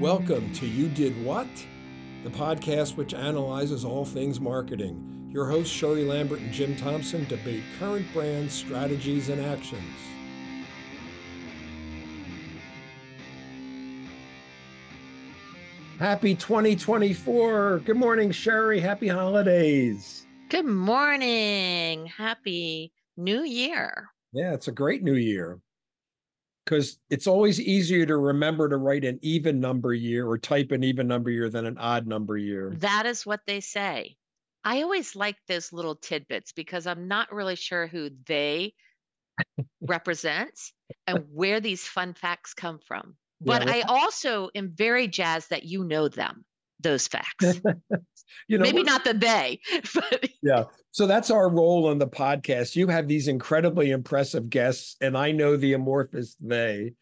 Welcome to You Did What? The podcast which analyzes all things marketing. Your hosts, Sheri Lambert and Jim Thompson, debate current brands, strategies, and actions. Happy 2024. Good morning, Sherry. Happy holidays. Good morning. Happy New Year. Yeah, it's a great new year because it's always easier to remember to write an even number year or type an even number year than an odd number year. That is what they say. I always like those little tidbits because I'm not really sure who they represents and where these fun facts come from. But Yeah, I also am very jazzed that you know them, those facts. you know, Maybe not the they, but Yeah. So that's our role on the podcast. You have these incredibly impressive guests, and I know the amorphous they.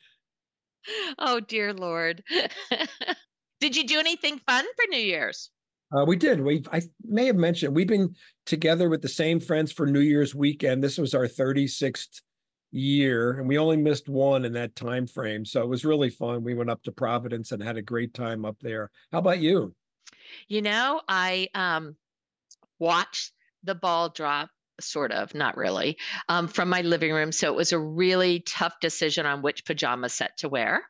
oh dear Lord. Did you do anything fun for New Year's? Uh, we did. We I may have mentioned we've been together with the same friends for New Year's weekend. This was our 36th year, and we only missed one in that time frame. So it was really fun. We went up to Providence and had a great time up there. How about you? You know, I um watched the ball drop sort of not really um, from my living room so it was a really tough decision on which pajama set to wear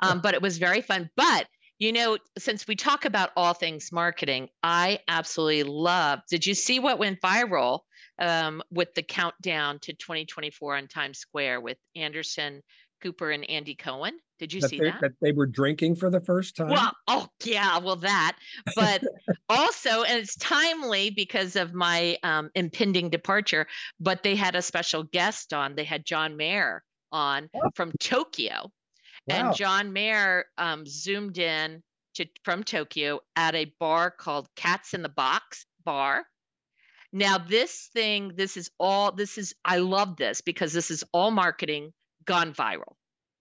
um, but it was very fun but you know since we talk about all things marketing i absolutely love did you see what went viral um, with the countdown to 2024 on times square with anderson cooper and andy cohen did you that, see they, that that they were drinking for the first time. well, oh yeah, well that, but also, and it's timely because of my um, impending departure. But they had a special guest on. They had John Mayer on Oh. from Tokyo, wow. and John Mayer um, zoomed in to from Tokyo at a bar called Cats in the Box Bar. Now, this thing, this is all. This is I love this because this is all marketing gone viral.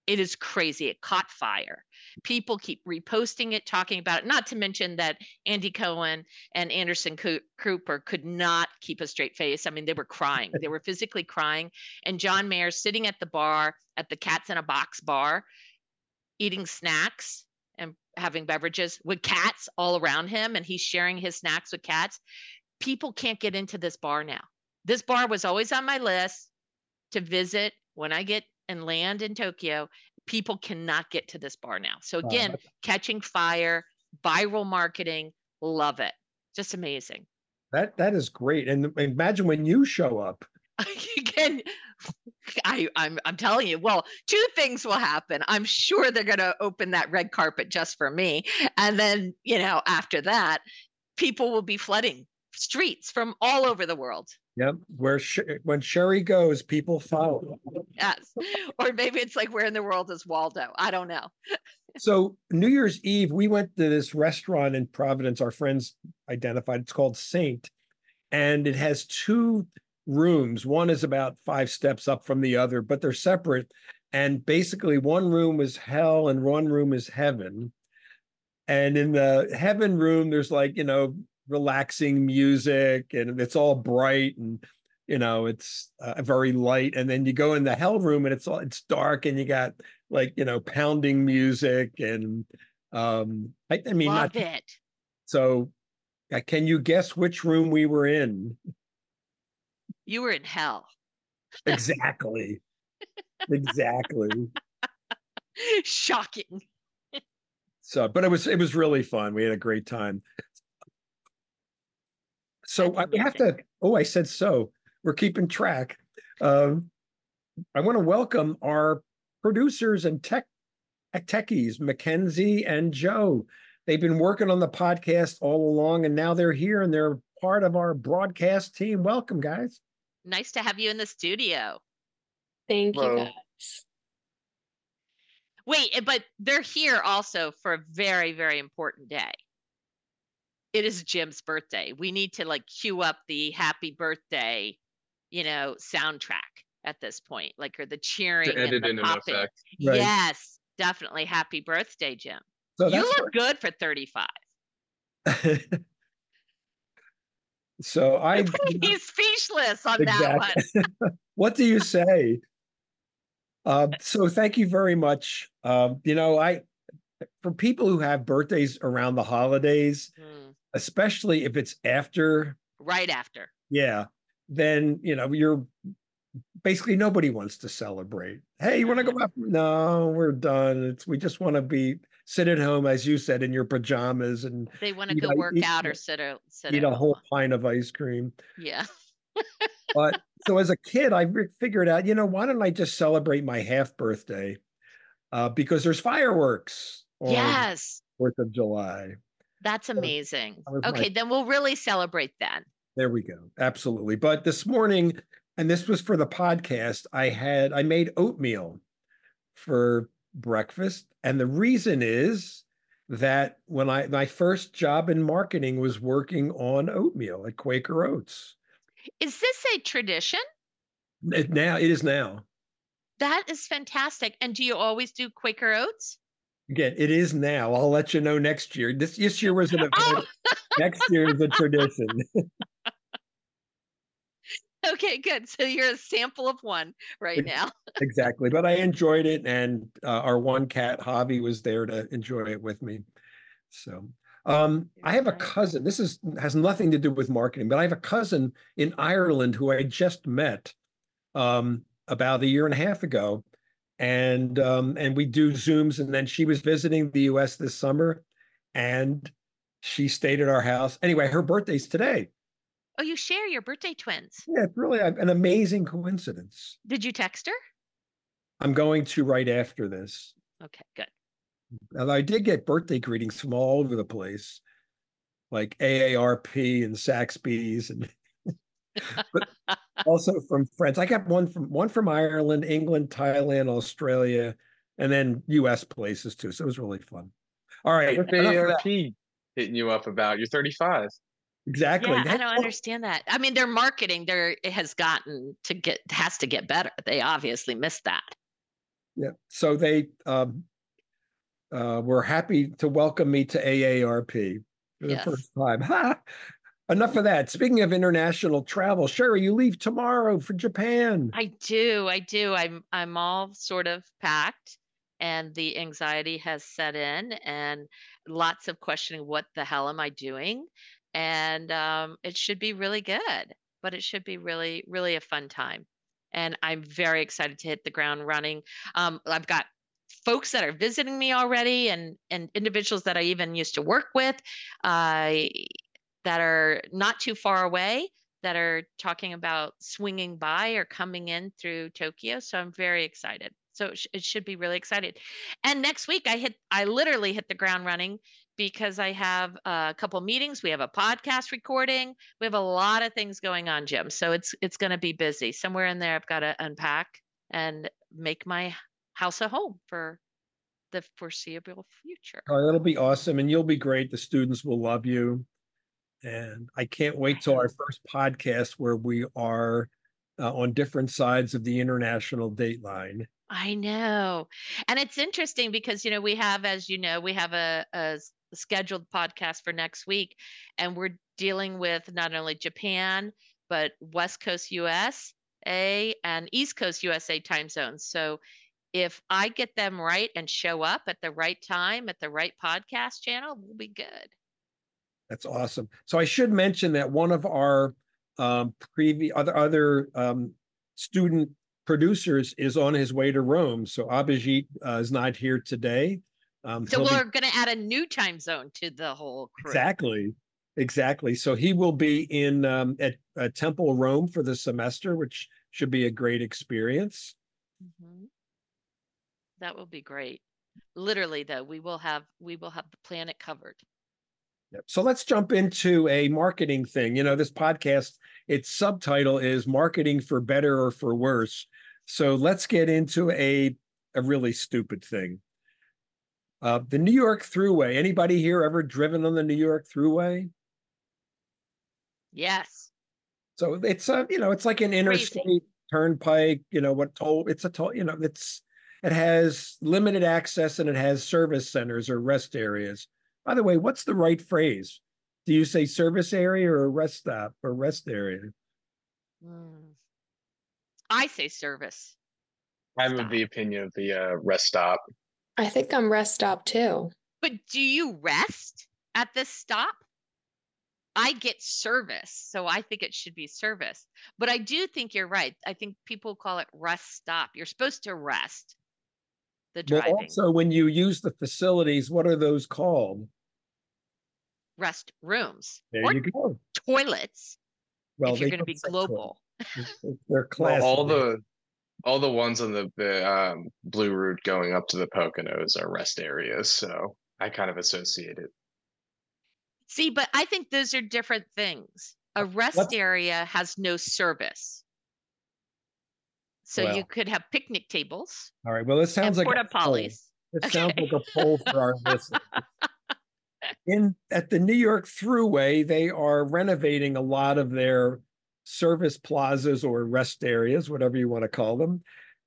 It is crazy. It caught fire. People keep reposting it, talking about it. Not to mention that Andy Cohen and Anderson Cooper could not keep a straight face. I mean, they were crying. They were physically crying. And John Mayer sitting at the bar, at the Cats in a Box bar, eating snacks and having beverages with cats all around him. And he's sharing his snacks with cats. People can't get into this bar now. This bar was always on my list to visit when I get and land in Tokyo. People cannot get to this bar now. So oh, again, that's- catching fire, viral marketing, love it. Just amazing. that that is great. And imagine when you show up. again, I, I'm I'm telling you, well, two things will happen. I'm sure they're gonna open that red carpet just for me. And then, you know, after that, people will be flooding streets from all over the world. Yep. Where when Sheri goes, people follow. Yes. Or maybe it's like where in the world is Waldo? I don't know. So New Year's Eve, we went to this restaurant in Providence. Our friends identified it's called Saint, and it has two rooms. One is about five steps up from the other, but they're separate. And basically, one room is hell and one room is heaven. And in the heaven room, there's like, you know, relaxing music and it's all bright and you know it's uh, very light and then you go in the hell room and it's all it's dark and you got like you know pounding music and um i, I mean Love not it. so uh, can you guess which room we were in You were in hell. exactly exactly Shocking. so but it was it was really fun we had a great time so I we have to oh i said so we're keeping track um i want to welcome our producers and tech techies mackenzie and joe they've been working on the podcast all along and now they're here and they're part of our broadcast team welcome guys Nice to have you in the studio. Thank you guys. Wait, eh, but they're here also for a very, very important day. It is Jim's birthday. We need to like cue up the happy birthday, you know, soundtrack at this point, like or the cheering to and the in an popping. effect. Right. Yes, definitely. Happy birthday, Jim. so you look good for 35. so i He's speechless on that one. what do you say? Uh, so thank you very much. Um, you know, I for people who have birthdays around the holidays, Mm, especially if it's after, Right after. yeah, then you know you're basically nobody wants to celebrate. Hey, you want to go out? No, we're done. It's we just want to be sit at home, as you said, in your pajamas and They want to go a- work eat- out or sit a sit eat at a whole pint of ice cream. Yeah. But so as a kid, I re- figured out, you know, why don't I just celebrate my half birthday? Uh, because there's fireworks on Yes. Fourth of July. That's amazing. that was my- Okay, then we'll really celebrate then. There we go. Absolutely. But this morning, and this was for the podcast, I had I made oatmeal for breakfast. And the reason is that when I my first job in marketing was working on oatmeal at Quaker Oats. Is this a tradition? It now it is now. That is fantastic. And do you always do Quaker Oats? Again, it is now. I'll let you know next year. This this year was an event. Oh, Next year is a tradition. okay, good. So you're a sample of one right now. exactly. But I enjoyed it, and uh, our one cat, Hobby was there to enjoy it with me. So, um, I have a cousin. This is has nothing to do with marketing, but I have a cousin in Ireland who I just met um, about a year and a half ago, and um, and we do zooms. And then she was visiting the U.S. this summer, and she stayed at our house. Anyway, her birthday's today. Oh, you share your birthday twins. Yeah, it's really an amazing coincidence. Did you text her? I'm going to right after this. Okay, good. And I did get birthday greetings from all over the place, like AARP and Saxby's, and but also from friends. I got one from one from Ireland, England, Thailand, Australia, and then U.S. places too. So it was really fun. All right, What's enough of. AARP hitting you up about? You're 35. exactly. Yeah, I don't understand that. I mean, their marketing there it has gotten to get has to get better. They obviously missed that. Yeah. So they um, uh, were happy to welcome me to AARP for the first time. Enough of that. Speaking of international travel, Sheri, you leave tomorrow for Japan. I do, I do. I'm I'm all sort of packed and the anxiety has set in and lots of questioning what the hell am I doing? And um it should be really good, but it should be really really a fun time. And I'm very excited to hit the ground running. Um I've got folks that are visiting me already and and individuals that I even used to work with uh that are not too far away that are talking about swinging by or coming in through Tokyo. So I'm very excited. So it, sh- it should be really excited. And next week I hit, I literally hit the ground running because I have a couple meetings. We have a podcast recording. We have a lot of things going on, Jim. So it's it's going to be busy. Somewhere in there, I've got to unpack and make my house a home for the foreseeable future. Oh, that'll be awesome. And you'll be great. The students will love you. And I can't wait till our first podcast where we are uh, on different sides of the international date line. I know. And it's interesting because, you know, we have, as you know, we have a scheduled podcast for next week, and we're dealing with not only Japan, but West Coast USA and East Coast USA time zones. So if I get them right and show up at the right time at the right podcast channel, we'll be good. That's awesome. So I should mention that one of our um, previous other other um, student producers is on his way to Rome. So Abhijit uh, is not here today. Um, So he'll be- we're going to add a new time zone to the whole crew. exactly, exactly. So he will be in um, at, at Temple Rome for the semester, which should be a great experience. Mhm. That will be great. Literally, though, we will have we will have the planet covered. So let's jump into a marketing thing. You know, this podcast, its subtitle is Marketing for Better or for Worse. So let's get into a, a really stupid thing. Uh, the New York Thruway. Anybody here ever driven on the New York Thruway? Yes. So it's a, you know, it's like an interstate turnpike, you know, what toll, it's a toll, you know, it's, it has limited access and it has service centers or rest areas. By the way, what's the right phrase? Do you say service area or rest stop or rest area? Mm. I say service. I'm Stop. of the opinion of the uh, rest stop. I think I'm rest stop too. But do you rest at this stop? I get service, so I think it should be service. But I do think you're right. I think people call it rest stop. You're supposed to rest the Well, driving. also, when you use the facilities, what are those called? Rest rooms There or you go. toilets Well, if you're going to be global. toilet. They're Well, all the all the ones on the the um, blue route going up to the Poconos are rest areas, so I kind of associate it. See, but I think those are different things. A rest let's- area has no service. So you could have picnic tables All right. Well, it and sounds like a porta poll. potties. It sounds like a poll for our listeners. In at the New York Thruway, they are renovating a lot of their service plazas or rest areas, whatever you want to call them.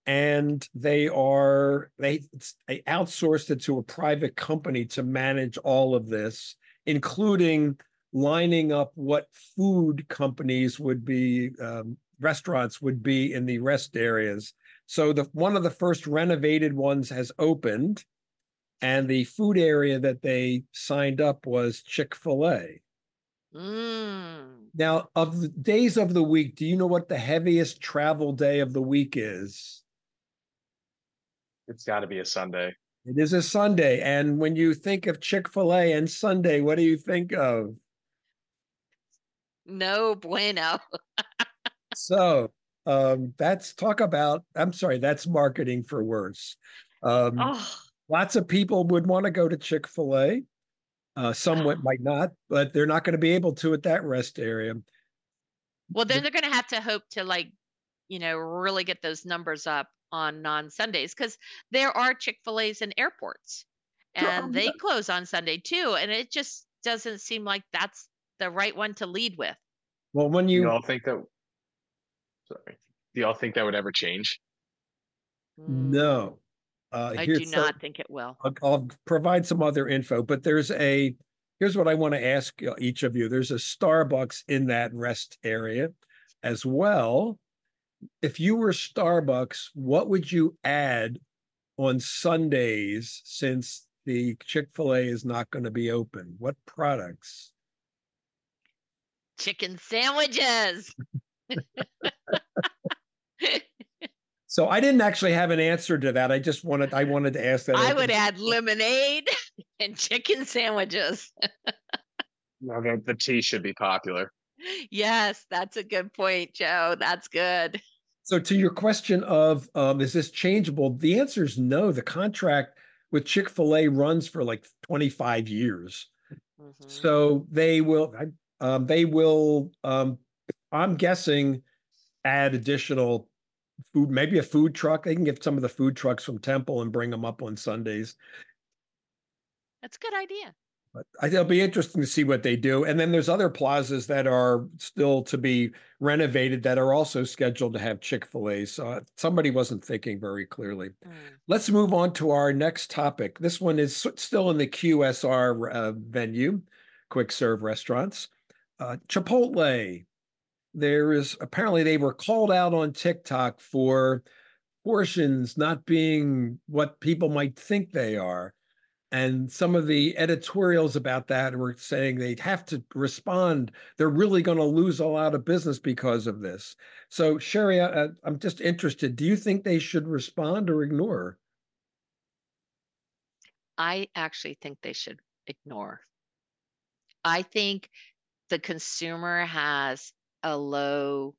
And they are they, they outsourced it to a private company to manage all of this, including lining up what food companies would be, um, restaurants would be in the rest areas. So the one of the first renovated ones has opened, and the food area that they signed up was Chick Fil A. Mm. Now, of the days of the week, do you know what the heaviest travel day of the week is? It's got to be a Sunday. It is a Sunday, and when you think of Chick Fil A and Sunday, what do you think of? No bueno. So, um, that's talk about. I'm sorry, that's marketing for worse. Um, Oh, lots of people would want to go to Chick fil A. Uh, some would- might not, but they're not going to be able to at that rest area. well, then The- they're going to have to hope to like, you know, really get those numbers up on non Sundays because there are Chick fil A's in airports and um, they close on Sunday too. And it just doesn't seem like that's the right one to lead with. Well, when you you all think that? Sorry. Do y'all think that would ever change? No, uh, I do not think it will. I'll, I'll provide some other info, but there's a. Here's what I want to ask uh, each of you. There's a Starbucks in that rest area, as well. If you were Starbucks, what would you add on Sundays since the Chick Fil A is not going to be open? What products? Chicken sandwiches. So I didn't actually have an answer to that. I just wanted I wanted to ask that. I would add lemonade and chicken sandwiches. No, the, the tea should be popular. Yes, that's a good point, Joe. That's good. So to your question of um, is this changeable? The answer is no. The contract with Chick Fil A runs for like 25 years, Mhm. so they will I- um, they will. Um, I'm guessing add additional food, maybe a food truck. They can get some of the food trucks from Temple and bring them up on Sundays. That's a good idea. But I- it'll be interesting to see what they do. And then there's other plazas that are still to be renovated that are also scheduled to have Chick Fil A. So uh, somebody wasn't thinking very clearly. Mm. Let's move on to our next topic. This one is still in the QSR uh, venue, quick serve restaurants. Uh, Chipotle. There is apparently they were called out on TikTok for portions not being what people might think they are. And some of the editorials about that were saying they'd have to respond. They're really going to lose a lot of business because of this. So, Sheri, I, I'm just interested. Do you think they should respond or ignore? I actually think they should ignore. I think the consumer has a low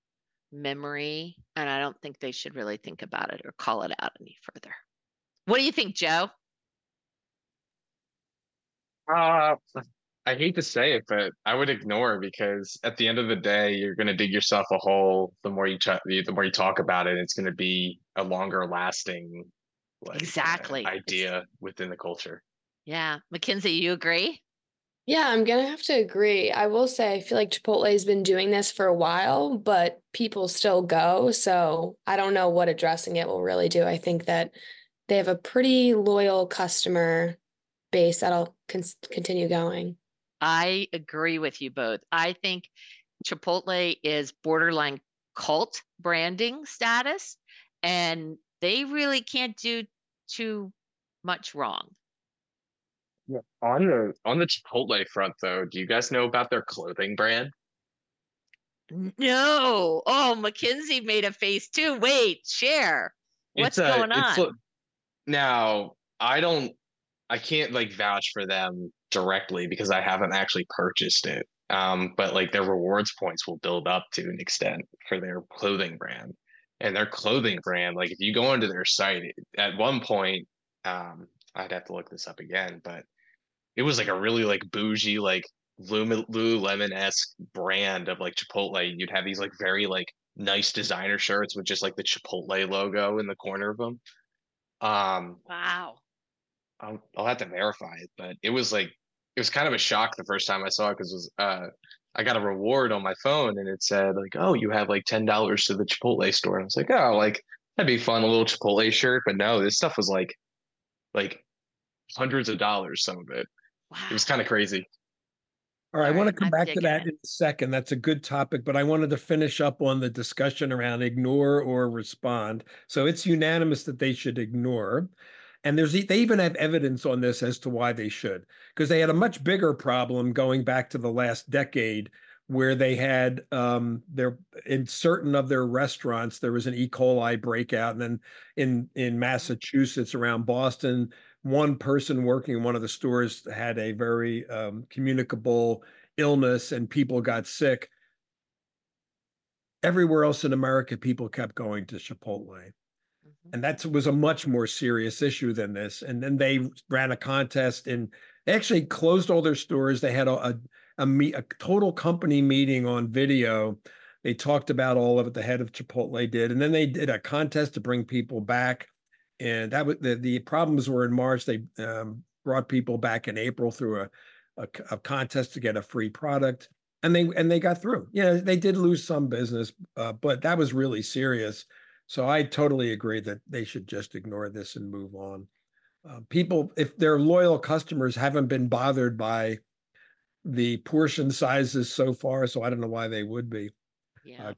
memory, and I don't think they should really think about it or call it out any further. What do you think, Joe? Uh, I hate to say it, but I would ignore because at the end of the day, you're going to dig yourself a hole. The more you ch- the more you talk about it, it's going to be a longer lasting like, uh, Exactly. It's- idea within the culture. Yeah, Mackenzie, you agree? Yeah, I'm gonna have to agree. I will say I feel like Chipotle has been doing this for a while, but people still go. So I don't know what addressing it will really do. I think that they have a pretty loyal customer base that'll con- continue going. I agree with you both. I think Chipotle is borderline cult branding status, and they really can't do too much wrong. Yeah. On the on the Chipotle front though, do you guys know about their clothing brand? No. Oh, Mackenzie made a face too. Wait, share. What's a- going on? lo- now, I don't I can't like vouch for them directly because I haven't actually purchased it. Um, but like their rewards points will build up to an extent for their clothing brand. And their clothing brand, like if you go onto their site, at one point, um, I'd have to look this up again, but it was like a really like bougie, like Lulu- Lululemon-esque brand of like Chipotle. You'd have these like very like nice designer shirts with just like the Chipotle logo in the corner of them. Um, wow. I'll, I'll have to verify it, but it was like it was kind of a shock the first time I saw it because was uh I got a reward on my phone and it said like, oh, you have like ten dollars to the Chipotle store. And I was like, oh, like that'd be fun, a little Chipotle shirt. But no, this stuff was like like hundreds of dollars, some of it. Wow. It was kind of crazy. All right, I All want to come I'm back to that it. in a second. That's a good topic, but I wanted to finish up on the discussion around ignore or respond. So it's unanimous that they should ignore. And there's they even have evidence on this as to why they should, because they had a much bigger problem going back to the last decade where they had um their in certain of their restaurants there was an E. coli breakout and then in in Massachusetts around Boston one person working in one of the stores had a very um, communicable illness and people got sick. Everywhere else in America, people kept going to Chipotle. Mhm. And that was a much more serious issue than this. And then they ran a contest and they actually closed all their stores. They had a, a, a, meet, a total company meeting on video. They talked about all of it, the head of Chipotle did. And then they did a contest to bring people back and that was the, the problems were in March. They um, brought people back in April through a a contest to get a free product, and they and they got through. Yeah, they did lose some business, uh, but that was really serious. So I totally agree that they should just ignore this and move on. Uh, people, if their loyal customers haven't been bothered by the portion sizes so far, so I don't know why they would be Yeah. uh,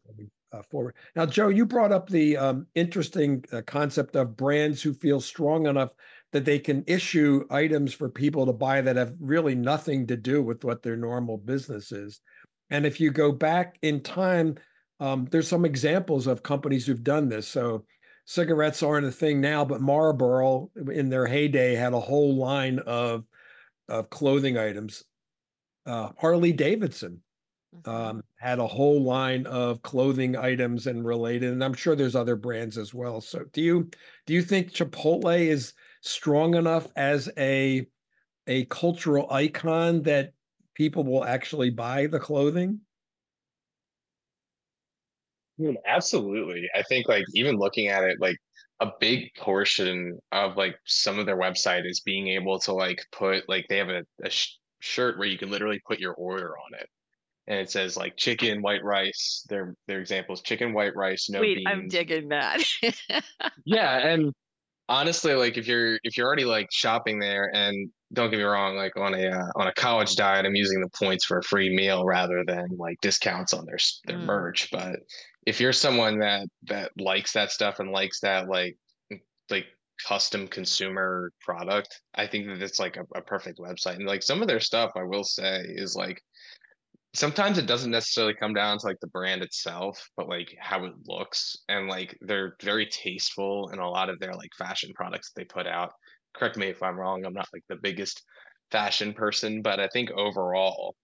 uh, forward. Now, Joe, you brought up the um, interesting uh, concept of brands who feel strong enough that they can issue items for people to buy that have really nothing to do with what their normal business is. And if you go back in time, um, there's some examples of companies who've done this. So cigarettes aren't a thing now, but Marlboro in their heyday had a whole line of of clothing items. Uh, Harley Davidson. Um, had a whole line of clothing items and related, and I'm sure there's other brands as well. So do you do you think Chipotle is strong enough as a a cultural icon that people will actually buy the clothing? Dude, absolutely. I think like even looking at it, like a big portion of like some of their website is being able to like put like they have a, a sh shirt where you can literally put your order on it. And it says like chicken, white rice. Their their example is chicken, white rice, no Wait, beans. I'm digging that. Yeah, and honestly, like if you're if you're already like shopping there, and don't get me wrong, like on a uh, on a college diet, I'm using the points for a free meal rather than like discounts on their their Mm. merch. But if you're someone that that likes that stuff and likes that like like custom consumer product, I think that it's like a, a perfect website. And like some of their stuff, I will say, is like sometimes it doesn't necessarily come down to like the brand itself, but like how it looks. And like they're very tasteful in a lot of their like fashion products they put out. Correct me if I'm wrong. I'm not like the biggest fashion person, but I think overall,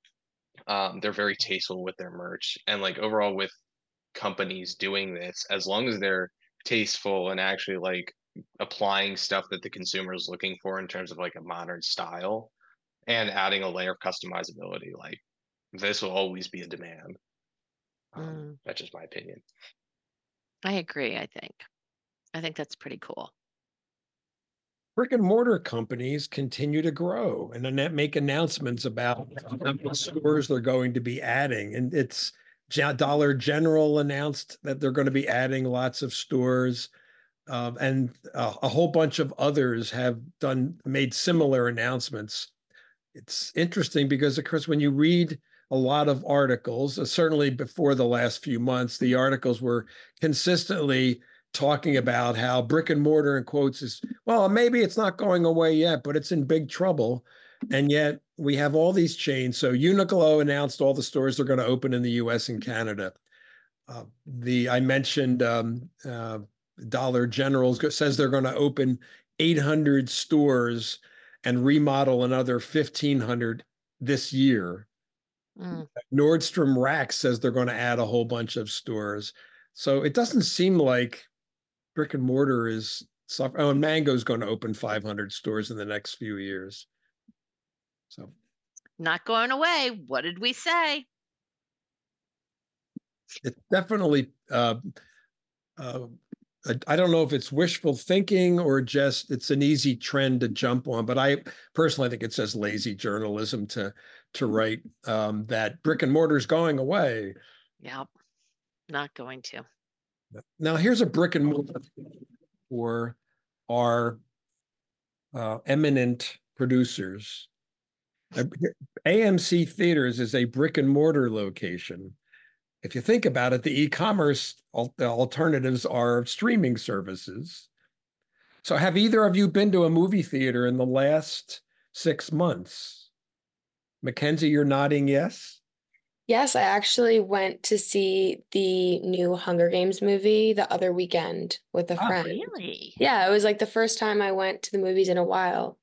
um, they're very tasteful with their merch. And like overall with companies doing this, as long as they're tasteful and actually like applying stuff that the consumer is looking for in terms of like a modern style and adding a layer of customizability, like this will always be a demand. Um, Mm. That's just my opinion. I agree, I think. I think that's pretty cool. brick and mortar companies continue to grow and then make announcements about how many stores they're going to be adding. And it's Dollar General announced that they're going to be adding lots of stores. Um, and a, a whole bunch of others have done made similar announcements. It's interesting because, of course, when you read a lot of articles, uh, certainly before the last few months, the articles were consistently talking about how brick and mortar in quotes is well maybe it's not going away yet but it's in big trouble. And yet we have all these chains. So uniqlo announced all the stores they're going to open in the us and canada. Uh, the i mentioned um, uh, dollar general says they're going to open 800 stores and remodel another 1500 this year mm. nordstrom rack says they're going to add a whole bunch of stores so it doesn't seem like brick and mortar is suffering. Oh, and Mango's going to open 500 stores in the next few years. So, not going away. What did we say? It's definitely. Uh, uh, I don't know if it's wishful thinking or just it's an easy trend to jump on, but I personally think it's just lazy journalism to to write um, that brick and mortar is going away. Yep. Not going to. Now here's a brick and mortar for our uh, eminent producers. AMC Theaters is a brick and mortar location. If you think about it, the e-commerce alternatives are streaming services. So have either of you been to a movie theater in the last six months? Mackenzie, you're nodding yes? Yes, I actually went to see the new Hunger Games movie the other weekend with a oh, friend. Really? Yeah, it was like the first time I went to the movies in a while.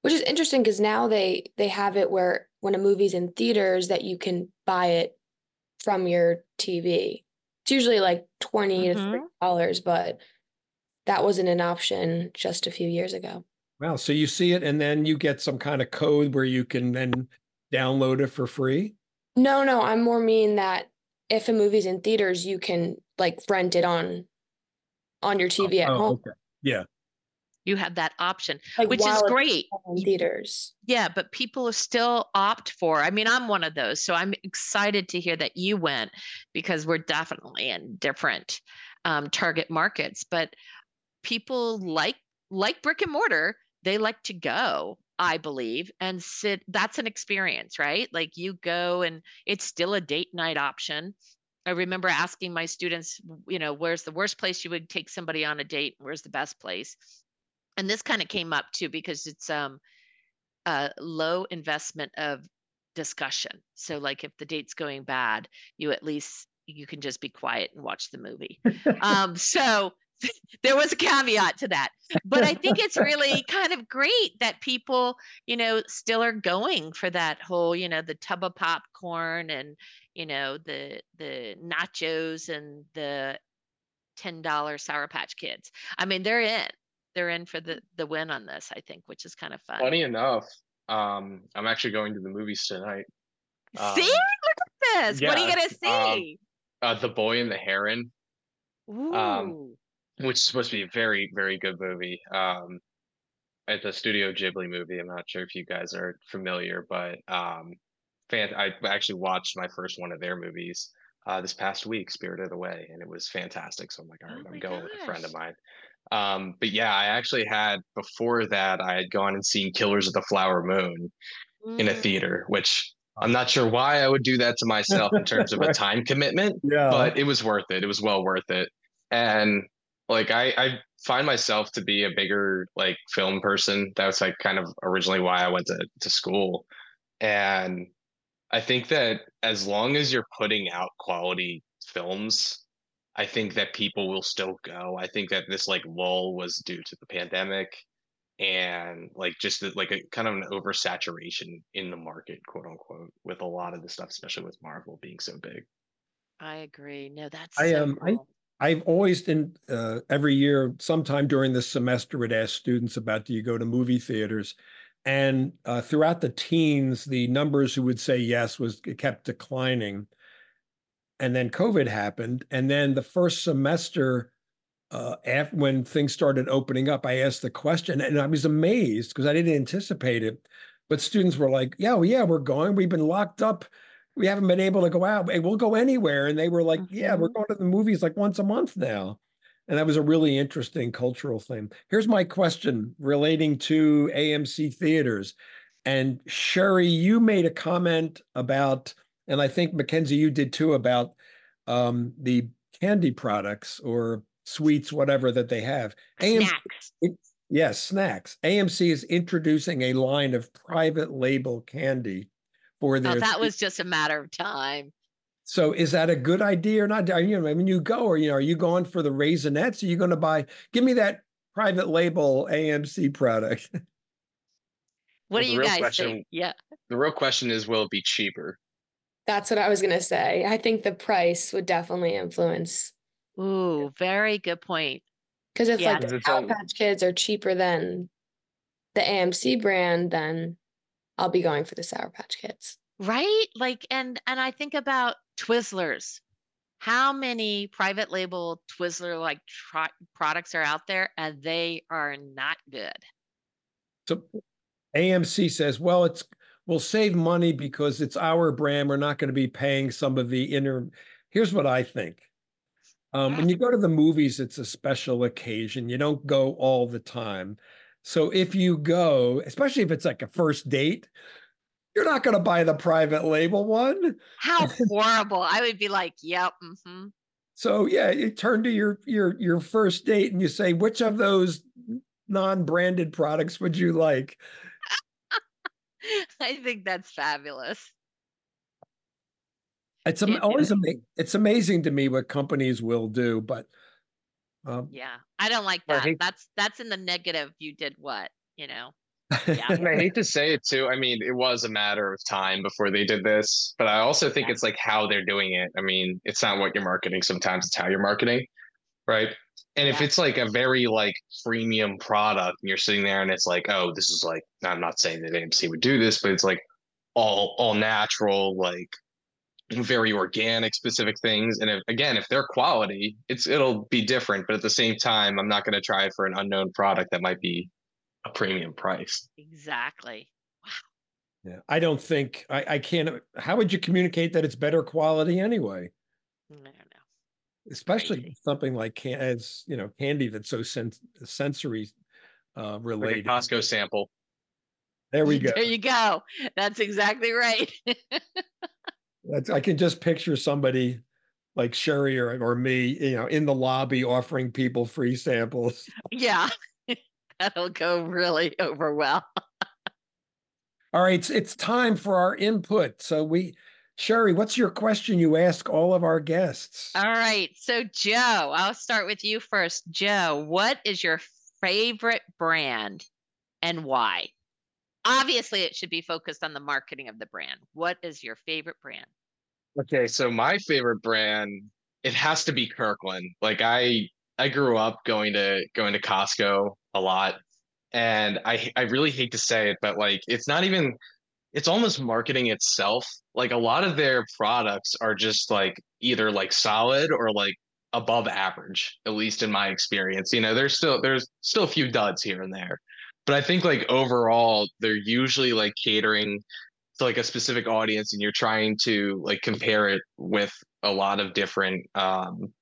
Which is interesting because now they they have it where when a movie's in theaters that you can buy it from your TV. It's usually like 20 mm-hmm. to 30 dollars, but that wasn't an option just a few years ago. Wow, so you see it and then you get some kind of code where you can then download it for free? No, no, I'm more mean that if a movie's in theaters, you can like rent it on on your TV at oh, home. Okay. Yeah. You have that option, like which is great. In theaters. Yeah, but people still opt for. I mean, I'm one of those, so I'm excited to hear that you went because we're definitely in different um, target markets. But people like like brick and mortar, they like to go I believe, and sit. That's an experience, right? Like you go and it's still a date night option. I remember asking my students, you know, where's the worst place you would take somebody on a date? Where's the best place? And this kind of came up too because it's um a low investment of discussion. So like if the date's going bad, you at least you can just be quiet and watch the movie. um, so there was a caveat to that. But i think it's really kind of great that people you know still are going for that whole you know the tub of popcorn and you know the the nachos and the $10 sour patch kids. I mean they're in they're in for the the win on this i think which is kind of fun. Funny enough um i'm actually going to the movies tonight. Um, see look at this. Yeah, what are you gonna um, see? um, uh, the boy and the heron. Um, Ooh. Um, which is supposed to be a very very good movie. Um, it's a Studio Ghibli movie. I'm not sure if you guys are familiar, but um, fan. I actually watched my first one of their movies uh, this past week, Spirited Away, and it was fantastic. So I'm like, all right, oh I'm going gosh. with a friend of mine. Um, but yeah, I actually had before that I had gone and seen Killers of the Flower Moon mm. in a theater, mm. which I'm not sure why I would do that to myself in terms of a time commitment, yeah. but it was worth it. It was well worth it. And like I, I find myself to be a bigger like film person. That's like kind of originally why I went to, to school. And I think that as long as you're putting out quality films, I think that people will still go. I think that this like lull was due to the pandemic and like just like a kind of an oversaturation in the market, quote unquote, with a lot of the stuff, especially with Marvel being so big. I agree. No, that's I so um cool. I've always in uh, every year, sometime during the semester, would ask students about do you go to movie theaters, and uh, throughout the teens, the numbers who would say yes was kept declining, and then COVID happened, and then the first semester, uh, after when things started opening up, I asked the question, and I was amazed because I didn't anticipate it, but students were like, "Yeah, well, yeah, we're going. We've been locked up." We haven't been able to go out. We'll go anywhere. And they were like, mm-hmm. yeah, we're mm-hmm. going to the movies like once a month now. And that was a really interesting cultural thing. Here's my question relating to AMC theaters. And Sheri, you made a comment about, and I think Mackenzie, you did too, about um, the candy products or sweets, whatever that they have. AMC, Snacks. yes, snacks. AMC is introducing a line of private label candy for oh, their. Oh, that was just a matter of time. So is that a good idea or not? Are You I mean, you go or you know, are you going for the raisinets? Are you going to buy? Give me that private label AMC product. What Well, do you guys question- think? Yeah. The real question is, will it be cheaper? That's what I was gonna say. I think the price would definitely influence Ooh, very good point. because if Yeah. like Because the it's Sour on- Patch Kids are cheaper than the AMC brand, then I'll be going for the Sour Patch Kids. Right? Like, and and I think about Twizzlers. How many private label Twizzler like tri- products are out there, and they are not good. So AMC says, well, it's we'll save money because it's our brand. We're not going to be paying some of the inner. Here's what I think. Um, when you go to the movies, it's a special occasion. You don't go all the time. So if you go, especially if it's like a first date, you're not going to buy the private label one. How horrible! I would be like, "Yep, hmm So yeah, you turn to your your your first date and you say, which of those non-branded products would you like? I think that's fabulous. It's am- always amazing. it's amazing to me what companies will do, but um, Yeah, I don't like that. hate- That's that's in the negative. You did what? You know. Yeah. And I hate to say it too. I mean, it was a matter of time before they did this, but I also think Yeah. it's like how they're doing it. I mean, it's not what you're marketing. Sometimes it's how you're marketing, right? And if it's like a very like premium product and you're sitting there and it's like, oh, this is like, I'm not saying that AMC would do this, but it's like all all natural, like very organic specific things. And if, again, if they're quality, it's it'll be different. But at the same time, I'm not going to try it for an unknown product that might be a premium price. Exactly. Wow yeah, I don't think I, I can't. How would you communicate that it's better quality anyway? I don't know. Especially Crazy. something like can, as you know, candy that's so sen- sensory uh, Like a related. Costco sample. there we go. There you go. That's exactly right. That's, I can just picture somebody like Sheri or, or me, you know, in the lobby offering people free samples. yeah. That'll go really over well. All right, it's, it's time for our input. So we, Sheri, what's your question you ask all of our guests? All right. So, Joe, I'll start with you first. Joe, what is your favorite brand and why? Obviously, it should be focused on the marketing of the brand. What is your favorite brand? Okay, so my favorite brand, it has to be Kirkland. Like I I grew up going to going to Costco a lot and I I really hate to say it, but like it's not even it's almost marketing itself. Like a lot of their products are just like either like solid or like above average, at least in my experience. You know, there's still there's still a few duds here and there. But I think like overall they're usually like catering to like a specific audience and you're trying to like compare it with a lot of different um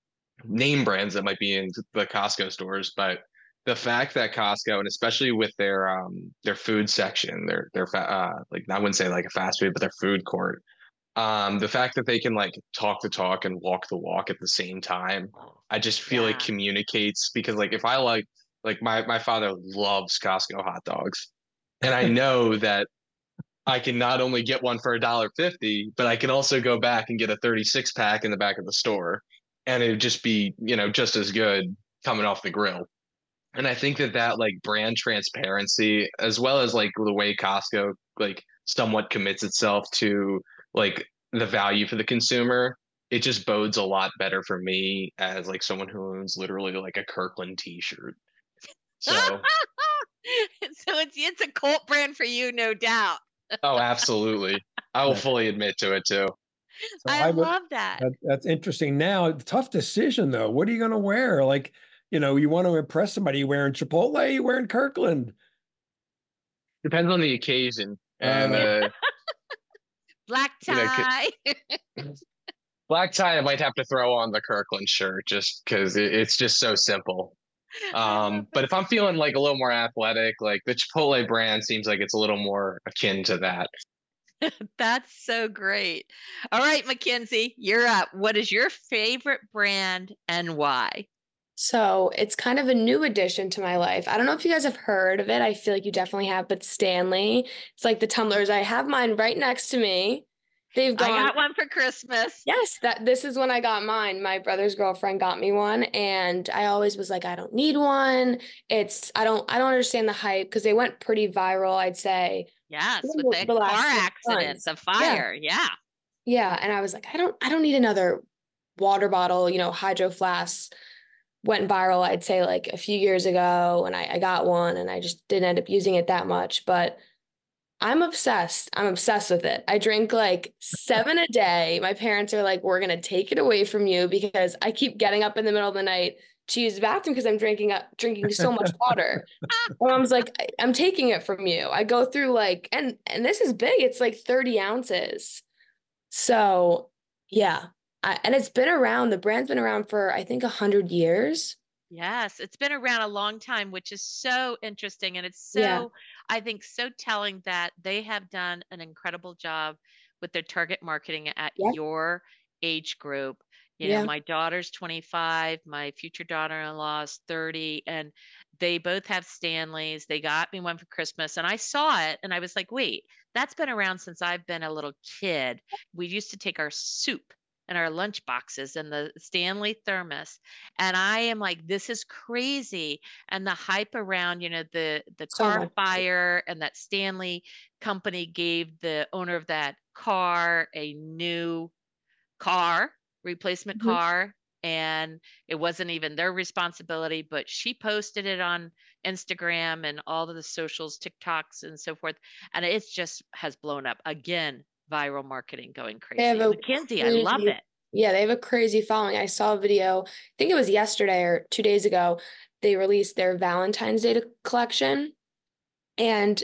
name brands that might be in the Costco stores. But the fact that Costco and especially with their um their food section their their fa- uh like I wouldn't say like a fast food but their food court um the fact that they can like talk the talk and walk the walk at the same time I just feel like communicates because like if I like like my my father loves Costco hot dogs and I know that I can not only get one for a dollar fifty, but I can also go back and get a 36 pack in the back of the store. And it would just be, you know, just as good coming off the grill. And I think that that like brand transparency, as well as like the way Costco like somewhat commits itself to like the value for the consumer, it just bodes a lot better for me as like someone who owns literally like a Kirkland t-shirt. So, so it's it's a cult brand for you, no doubt. oh, absolutely. I will fully admit to it too. So I, would- love that. that- that's interesting. Now, tough decision though. What are you going to wear? Like, you know, you want to impress somebody. You wearing Chipotle? You wearing Kirkland? Depends on the occasion. And Uh, uh, Black you know, tie. black tie, I might have to throw on the Kirkland shirt just because it, it's just so simple. I Um, but if I'm feeling like a little more athletic, like the Chipotle brand seems like it's a little more akin to that. That's so great. All right, Mackenzie, you're up. What is your favorite brand and why? So it's kind of a new addition to my life. I don't know if you guys have heard of it. I feel like you definitely have, but Stanley, it's like the tumblers. I have mine right next to me. They've gone. I got one for Christmas. Yes, that this is when I got mine. My brother's girlfriend got me one, and I always was like, I don't need one. It's I don't I don't understand the hype because they went pretty viral. I'd say. Yes, with the, the car accident, the fire. Yeah. yeah. Yeah, and I was like, I don't I don't need another water bottle. You know, hydro flask went viral. I'd say like a few years ago, and I, I got one, and I just didn't end up using it that much, but I'm obsessed. I'm obsessed with it. I drink like seven a day. My parents are like, we're going to take it away from you because I keep getting up in the middle of the night to use the bathroom because I'm drinking up, drinking so much water. My mom's like, I'm taking it from you. I go through like, and, and this is big. It's like 30 ounces. So yeah. I, and it's been around, the brand's been around for, I think a hundred years. Yes, it's been around a long time, which is so interesting. And it's so, yeah. I think, so telling that they have done an incredible job with their target marketing at your age group. You yeah. know, my daughter's 25, my future daughter in law is 30, and they both have Stanleys. They got me one for Christmas, and I saw it and I was like, wait, that's been around since I've been a little kid. We used to take our soup and our lunch boxes and the Stanley thermos. And I am like, this is crazy. And the hype around, you know, the the so car much. fire and that Stanley company gave the owner of that car a new car, replacement mm-hmm. car. And it wasn't even their responsibility, but she posted it on Instagram and all of the socials, TikToks, and so forth. And it just has blown up again viral marketing going crazy. They have Mackenzie, crazy, I love it. Yeah, they have a crazy following. I saw a video, I think it was yesterday or two days ago. They released their Valentine's Day collection and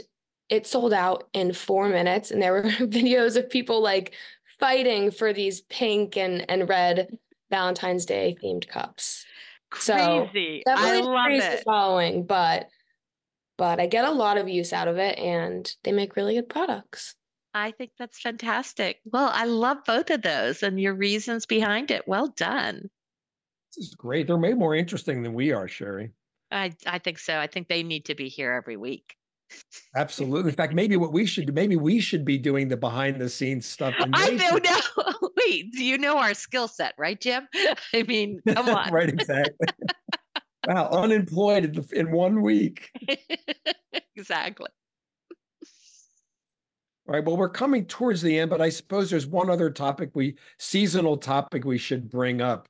it sold out in four minutes. And there were videos of people like fighting for these pink and, and red Valentine's Day themed cups. Crazy. So I love crazy it. following, but but I get a lot of use out of it and they make really good products. I think that's fantastic. Well, I love both of those and your reasons behind it. Well done. This is great. They're way more interesting than we are, Sheri. I, I think so. I think they need to be here every week. Absolutely. In fact, maybe what we should maybe we should be doing the behind the scenes stuff. I don't know. Wait, do you know our skill set, right, Jim? I mean, come on. right, exactly. wow, unemployed in one week. exactly. All right. Well, we're coming towards the end, but I suppose there's one other topic we seasonal topic we should bring up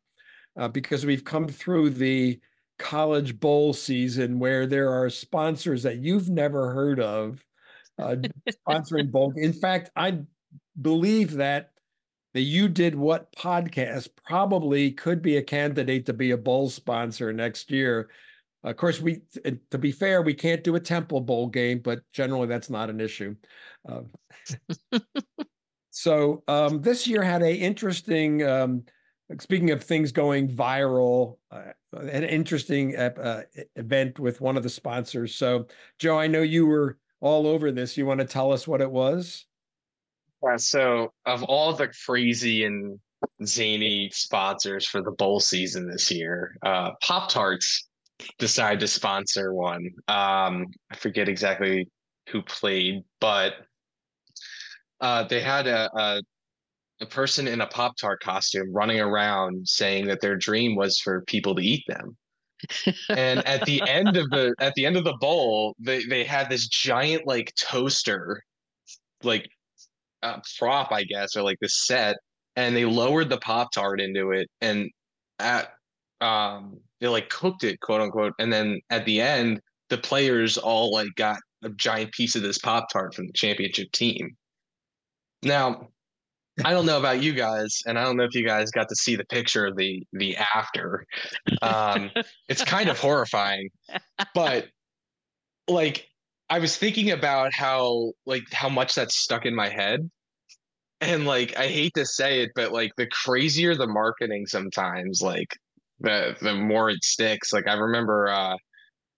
uh, because we've come through the college bowl season where there are sponsors that you've never heard of uh, sponsoring bowl. In fact, I believe that the You Did What podcast probably could be a candidate to be a bowl sponsor next year. Of course, we to be fair, we can't do a Temple Bowl game, but generally that's not an issue. Uh, so um, this year had a interesting. Um, speaking of things going viral, uh, an interesting uh, event with one of the sponsors. So, Joe, I know you were all over this. You want to tell us what it was? Yeah. So, of all the crazy and zany sponsors for the bowl season this year, uh, Pop Tarts decided to sponsor one. Um, I forget exactly who played, but uh, they had a, a, a person in a Pop Tart costume running around saying that their dream was for people to eat them. and at the end of the at the end of the bowl, they they had this giant like toaster, like uh, prop, I guess, or like this set, and they lowered the Pop Tart into it, and at um they like cooked it, quote unquote, and then at the end, the players all like got a giant piece of this Pop Tart from the championship team. Now, I don't know about you guys, and I don't know if you guys got to see the picture of the the after. Um, it's kind of horrifying, but like I was thinking about how like how much that's stuck in my head, and like I hate to say it, but like the crazier the marketing sometimes, like the the more it sticks. Like I remember, uh,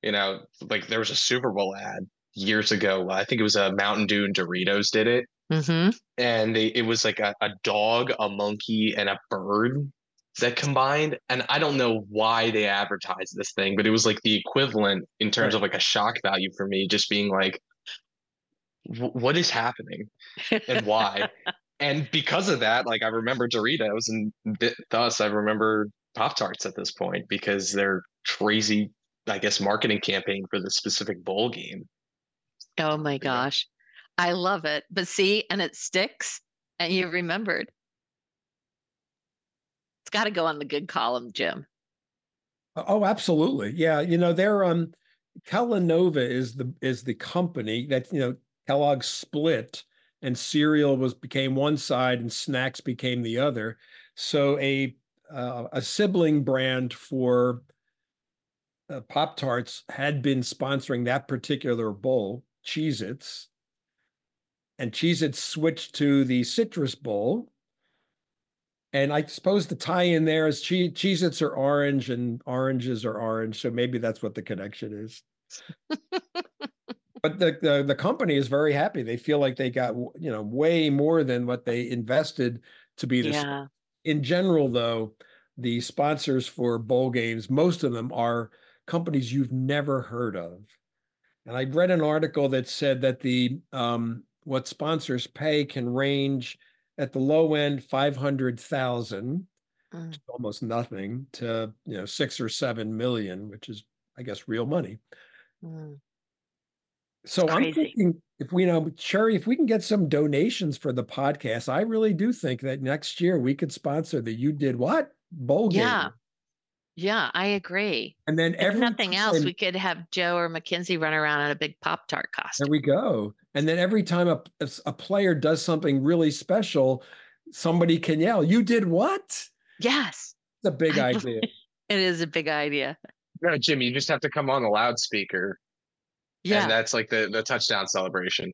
you know, like there was a Super Bowl ad years ago. I think it was a Mountain Dew and Doritos did it Mm-hmm. And they, it was like a, a dog, a monkey, and a bird. that combined and i don't know why they advertised this thing but it was like the equivalent in terms Right. of like a shock value for me just being like what is happening and why and because of that like i remember doritos and th- thus i remember pop tarts at this point because they're crazy i guess marketing campaign for the specific bowl game Oh my gosh. I love it. But see, and it sticks and you remembered. It's got to go on the good column, Jim. Oh, absolutely. Yeah, you know, they're um Kellanova is the is the company that, you know, Kellogg split and cereal was became one side and snacks became the other. So a uh, a sibling brand for uh, Pop Tarts had been sponsoring that particular bowl, Cheez Its. And Cheez Its switched to the Citrus Bowl. And I suppose the tie in there is che- Cheez Its are orange and oranges are orange. So maybe that's what the connection is. but the, the the company is very happy. They feel like they got you know way more than what they invested to be the Yeah. In general, though, the sponsors for bowl games, most of them are companies you've never heard of. And I read an article that said that the um, what sponsors pay can range at the low end five hundred thousand, Mm. almost nothing, to you know six or seven million, which is I guess real money. Mm. So I'm thinking if we you know, Sheri, if we can get some donations for the podcast, I really do think that next year we could sponsor the You Did What bowl game. Yeah. Yeah, I agree. And then If every nothing else, we could have Joe or Mackenzie run around in a big Pop Tart costume. there we go. And then every time a, a player does something really special, somebody can yell, "You did what?" Yes, it's a big idea. it is a big idea. no jim you just have to come on the loudspeaker Yeah. and that's like the the touchdown celebration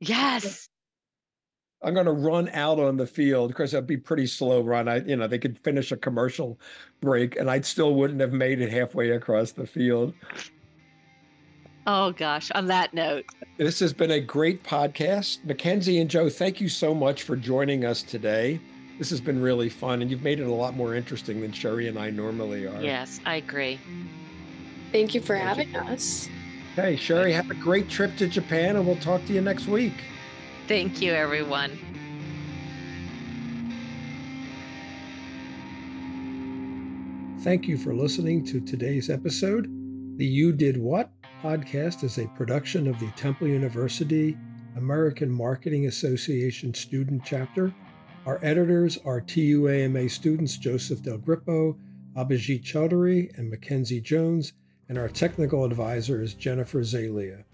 yes. I'm going to run out on the field. Of course, that'd be pretty slow run. I, you know, they could finish a commercial break, and I still wouldn't have made it halfway across the field. Oh gosh. On that note, This has been a great podcast. Mackenzie and Joe, thank you so much for joining us today. This has been really fun, and you've made it a lot more interesting than Sheri and I normally are. yes, I agree. Thank you for Thank you. having us. Okay, Sheri, have a great trip to Japan, and we'll talk to you next week. Thank you, everyone. Thank you for listening to today's episode. The You Did What podcast is a production of the Temple University American Marketing Association student chapter. Our editors are TUAMA students Joseph Del Grippo, Abhijit Chaudhary, and Mackenzie Jones, and our technical advisor is Jennifer Zalia.